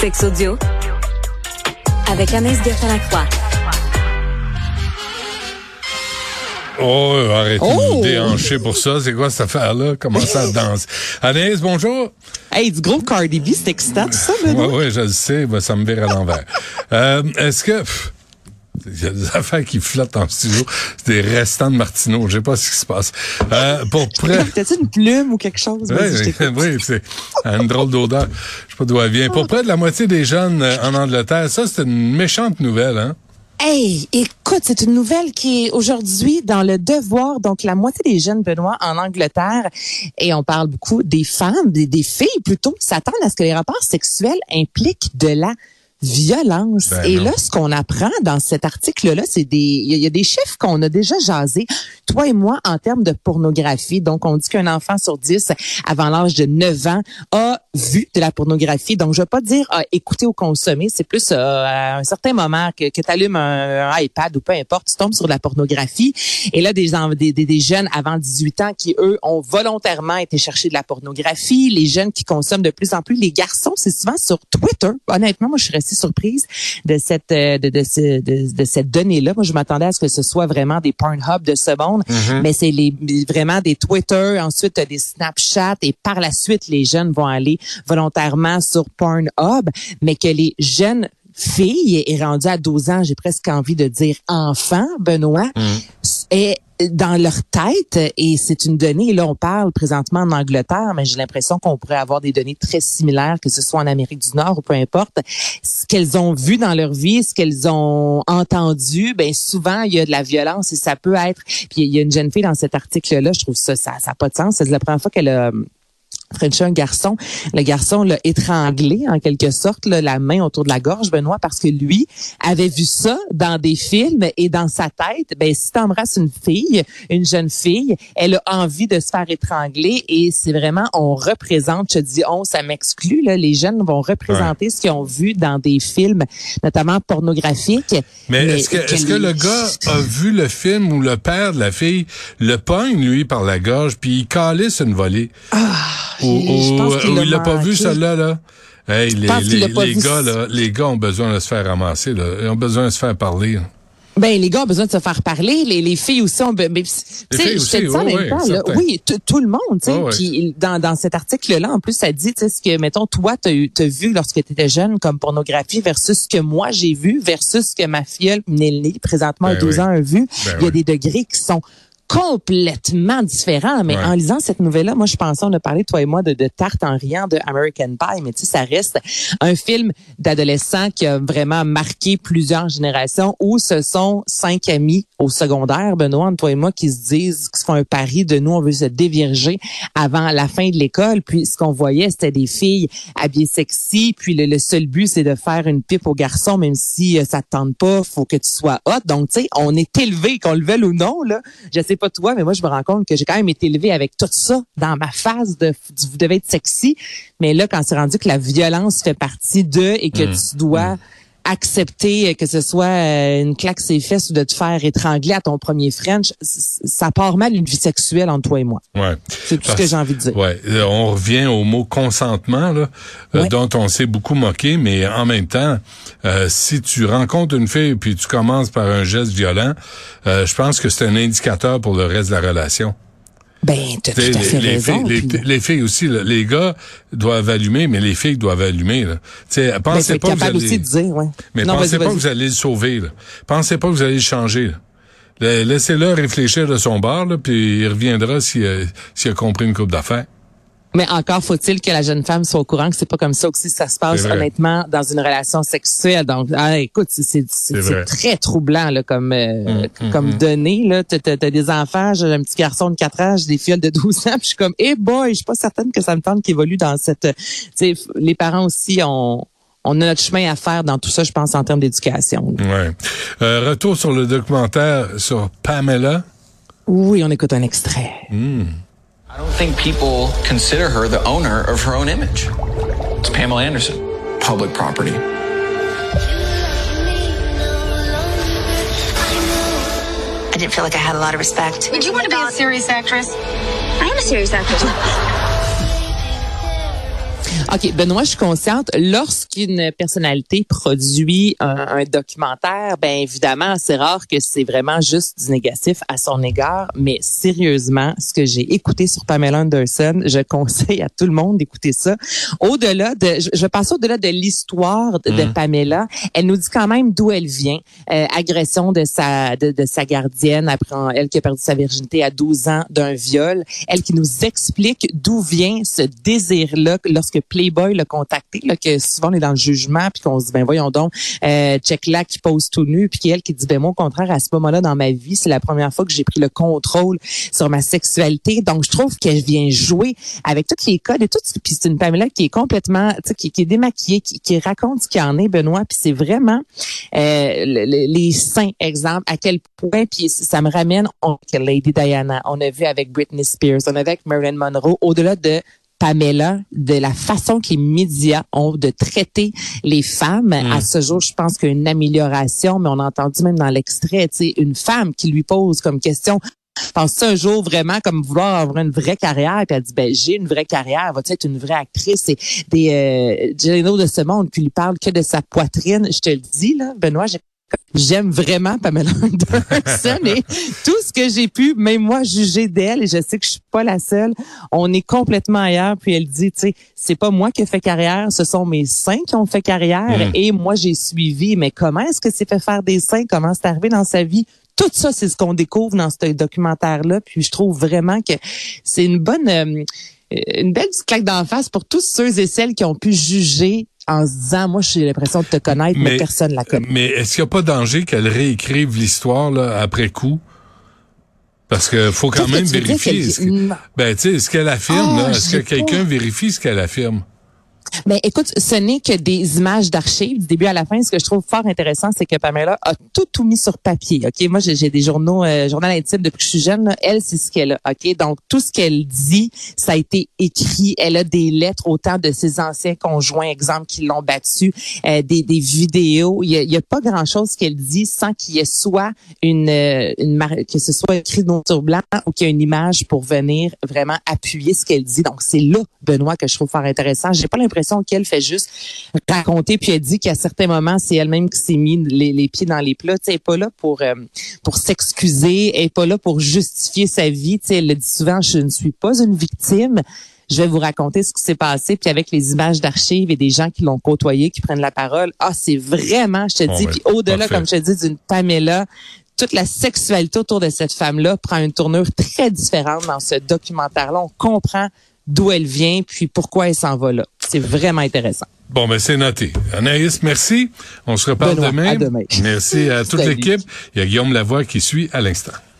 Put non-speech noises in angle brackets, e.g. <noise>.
Sex audio avec Anaïs Gertin-Lacroix. Oh, arrêtez de Oh! vous déhancher pour ça. C'est quoi cette affaire-là? Comment ça <laughs> danse? Anaïs, bonjour. Hey, du gros Cardi B, c'est excitant, tout ça, Oui, Benoît? oui, je le sais. Ben, ça me vire à l'envers. euh, Est-ce que... pff, Il y a des <laughs> affaires qui flottent en studio. C'est des restants de Martineau. Je sais pas ce qui se passe. Euh, pour <laughs> près... T'as-tu une plume ou quelque chose? Oui, <laughs> oui, c'est une drôle d'odeur. Je sais pas d'où elle vient. Pour près de la moitié des jeunes euh, en Angleterre, ça, c'est une méchante nouvelle, hein? Hey, écoute, c'est une nouvelle qui est aujourd'hui dans le devoir. Donc, la moitié des jeunes, Benoît, en Angleterre, et on parle beaucoup des femmes, des, des filles plutôt, s'attendent à ce que les rapports sexuels impliquent de la violence. Ben et non. là, ce qu'on apprend dans cet article-là, c'est des, il y, a- il y a des chiffres qu'on a déjà jasés, toi et moi, en termes de pornographie. Donc, on dit qu'un enfant sur dix, avant l'âge de 9 ans, a vu de la pornographie. Donc, je vais pas dire a écouté ou consommé, c'est plus euh, à un certain moment que, que tu allumes un, un iPad ou peu importe, tu tombes sur de la pornographie. Et là, des, des, des, des jeunes avant 18 ans qui, eux, ont volontairement été chercher de la pornographie. Les jeunes qui consomment de plus en plus. Les garçons, c'est souvent sur Twitter. Honnêtement, moi, je suis restée surprise de cette euh, de, de, ce- de, de cette donnée-là. Moi, je m'attendais à ce que ce soit vraiment des Pornhub de ce monde, mais c'est les vraiment des Twitter, ensuite des Snapchat et par la suite, les jeunes vont aller volontairement sur Pornhub, mais que les jeunes filles et rendues à 12 ans, j'ai presque envie de dire enfants, Benoît, est dans leur tête et c'est une donnée, là on parle présentement en Angleterre, mais j'ai l'impression qu'on pourrait avoir des données très similaires, que ce soit en Amérique du Nord ou peu importe, ce qu'elles ont vu dans leur vie, ce qu'elles ont entendu, ben souvent il y a de la violence et ça peut être, puis il y a une jeune fille dans cet article-là, je trouve ça, ça n'a pas de sens, c'est la première fois qu'elle a French un garçon. Le garçon l'a étranglé en quelque sorte, là, la main autour de la gorge, Benoît, parce que lui avait vu ça dans des films et dans sa tête, ben si t'embrasses une fille, une jeune fille, elle a envie de se faire étrangler et c'est vraiment on représente, je dis on, ça m'exclut là, les jeunes vont représenter ce qu'ils ont vu dans des films, notamment pornographiques. Mais, est-ce que, est-ce que les- le gars a vu le film où le père de la fille le pogne, lui, par la gorge, puis il calisse une volée? ou, ou l'a il l'a pas vu, celle-là, là? Hey, les, les, les gars, là, les gars ont besoin de se faire ramasser, là. Ils ont besoin de se faire parler. là. Ben les gars ont besoin de se faire parler, les, les filles aussi ont be- mais, tu sais, filles je te aussi, dis ça en oui, même oui, temps, là. oui, tout le monde, tu sais, Oui, oui. dans, dans cet article là en plus ça dit tu sais ce que mettons toi tu as vu lorsque tu étais jeune comme pornographie versus ce que moi j'ai vu versus ce que ma filleule Nelly présentement à Ben 12 oui. ans a vu, Ben il y a oui. des degrés qui sont complètement différents. Mais Ouais. en lisant cette nouvelle-là, moi, je pensais, on a parlé, toi et moi, de, de Tarte en riant de American Pie, mais tu sais, ça reste un film d'adolescent qui a vraiment marqué plusieurs générations où ce sont cinq amis au secondaire, Benoît, toi et moi, qui se disent, qui se font un pari de nous, on veut se dévierger avant la fin de l'école. Puis ce qu'on voyait, c'était des filles habillées sexy. Puis le, le seul but, c'est de faire une pipe aux garçons, même si euh, ça te tente pas, faut que tu sois hot. Donc, tu sais, on est élevé, qu'on le veuille ou non, là. Je sais pas toi, mais moi, je me rends compte que j'ai quand même été élevé avec tout ça dans ma phase de, vous devez être sexy. Mais là, quand c'est rendu que la violence fait partie de et que tu dois accepter euh, que ce soit euh, une claque ses fesses ou de te faire étrangler à ton premier French, ça part mal une vie sexuelle entre toi et moi. Ouais. C'est tout ce que j'ai envie de dire. Ouais, Euh, on revient au mot consentement là, euh, dont on s'est beaucoup moqué, mais en même temps, euh, si tu rencontres une fille puis tu commences par un geste violent, euh, je pense que c'est un indicateur pour le reste de la relation. Ben, t'as tout à fait les, raison. filles, les, puis- les filles aussi, là, les gars doivent allumer, mais les filles doivent allumer. Là. Tu sais, ben, pensez pas que vous allez, aussi de dire, ouais. mais non, pensez pas que vous allez le sauver. Là. Pensez pas que vous allez le changer. là. La- Laissez-le réfléchir de son bord, là, puis il reviendra s'il a, s'il a compris une coupe d'affaires. Mais encore faut-il que la jeune femme soit au courant que c'est pas comme ça aussi ça se passe honnêtement dans une relation sexuelle. Donc, ah, écoute, c'est très troublant là, comme euh, Mm, comme donnée là. T'as t'as- t'as des enfants, j'ai un petit garçon de 4 ans, j'ai des filles de 12 ans, <laughs> puis je suis comme, eh boy, je suis pas certaine que ça me tente qu'il évolue dans cette. Tu f- les parents aussi ont on a notre chemin à faire dans tout ça, je pense, en termes d'éducation. Ouais. Euh, retour sur le documentaire sur Pamela. Oui, on écoute un extrait. I don't think people consider her the owner of her own image. It's Pamela Anderson, public property. I didn't feel like I had a lot of respect. Did you want to be a serious actress? I am a serious actress. OK, Benoît, je suis consciente, lorsqu'une personnalité produit un, un, documentaire, ben évidemment, c'est rare que c'est vraiment juste du négatif à son égard, mais sérieusement, ce que j'ai écouté sur Pamela Anderson, je <laughs> conseille à tout le monde d'écouter ça. Au-delà de, je, je passe au-delà de l'histoire de, de, mmh. Pamela, elle nous dit quand même d'où elle vient, euh, agression de sa de, de, sa gardienne après elle qui a perdu sa virginité à 12 ans d'un viol, elle qui nous explique d'où vient ce désir-là lorsque Playboy l'a contacté, là, que souvent on est dans le jugement, puis qu'on se dit, ben voyons donc, euh, check là qui pose tout nu, puis elle qui dit, ben moi au contraire, à ce moment-là dans ma vie, c'est la première fois que j'ai pris le contrôle sur ma sexualité. Donc je trouve qu'elle vient jouer avec tous les codes et tout. Puis c'est une Pamela qui est complètement, qui, qui est démaquillée, qui, raconte ce qu'il en est, Benoît. Puis c'est vraiment euh, les, saints, exemple, à quel point, puis ça me ramène on, Lady Diana, on a vu avec Britney Spears, on a vu avec Marilyn Monroe, au-delà de Pamela, de la façon que les médias ont de traiter les femmes. Mm. À ce jour, je pense qu'il y a une amélioration, mais on a entendu même dans l'extrait, tu sais, une femme qui lui pose comme question pense un jour vraiment comme vouloir avoir une vraie carrière puis elle dit ben j'ai une vraie carrière va-tu être une vraie actrice et des euh, de ce monde qui lui parle que de sa poitrine je te le dis là Benoît j'ai J'aime vraiment Pamela Anderson et tout ce que j'ai pu, même moi, juger d'elle, et je sais que je suis pas la seule, on est complètement ailleurs. Puis elle dit, tu sais, c'est pas moi qui ai fait carrière, ce sont mes seins qui ont fait carrière mm. et moi, j'ai suivi. Mais comment est-ce que c'est fait faire des seins? Comment c'est arrivé dans sa vie? Tout ça, c'est ce qu'on découvre dans ce documentaire-là. Puis je trouve vraiment que c'est une bonne... Euh, une belle claque d'en face pour tous ceux et celles qui ont pu juger en se disant, moi, j'ai l'impression de te connaître, mais, personne la connaît. Mais est-ce qu'il n'y a pas danger qu'elle réécrive l'histoire là, après coup? Parce que faut quand même vérifier. Ben, tu sais, ce qu'elle affirme, oh, est-ce que quelqu'un vérifie ce qu'elle affirme? Ben, écoute, ce n'est que des images d'archives du début à la fin. Ce que je trouve fort intéressant, c'est que Pamela a tout, tout mis sur papier. Ok, moi j'ai des journaux, euh, journal intime depuis que je suis jeune. Elle, c'est ce qu'elle a. Ok, donc tout ce qu'elle dit, ça a été écrit. Elle a des lettres autant de ses anciens conjoints, exemple, qui l'ont battue, euh, des, des vidéos. Il y a, a pas grand chose qu'elle dit sans qu'il y ait soit une, euh, une que ce soit écrit noir sur blanc ou qu'il y ait une image pour venir vraiment appuyer ce qu'elle dit. Donc c'est là, Benoît, que je trouve fort intéressant. J'ai pas l'impression qu'elle fait juste raconter, puis elle dit qu'à certains moments, c'est elle-même qui s'est mis les, pieds dans les plats. elle n'est pas là pour euh, pour s'excuser, elle n'est pas là pour justifier sa vie. sais, elle le dit souvent, je ne suis pas une victime. Je vais vous raconter ce qui s'est passé, puis avec les images d'archives et des gens qui l'ont côtoyé, qui prennent la parole. Ah, c'est vraiment, je te dis, ben, puis au-delà, comme je te dis, d'une Pamela, toute la sexualité autour de cette femme-là prend une tournure très différente dans ce documentaire-là. On comprend d'où elle vient, puis pourquoi elle s'en va là. C'est vraiment intéressant. Bon, ben c'est noté. Anaïs, merci. On se reparle demain. demain. Merci à <laughs> toute l'équipe. Il y a Guillaume Lavoie qui suit à l'instant.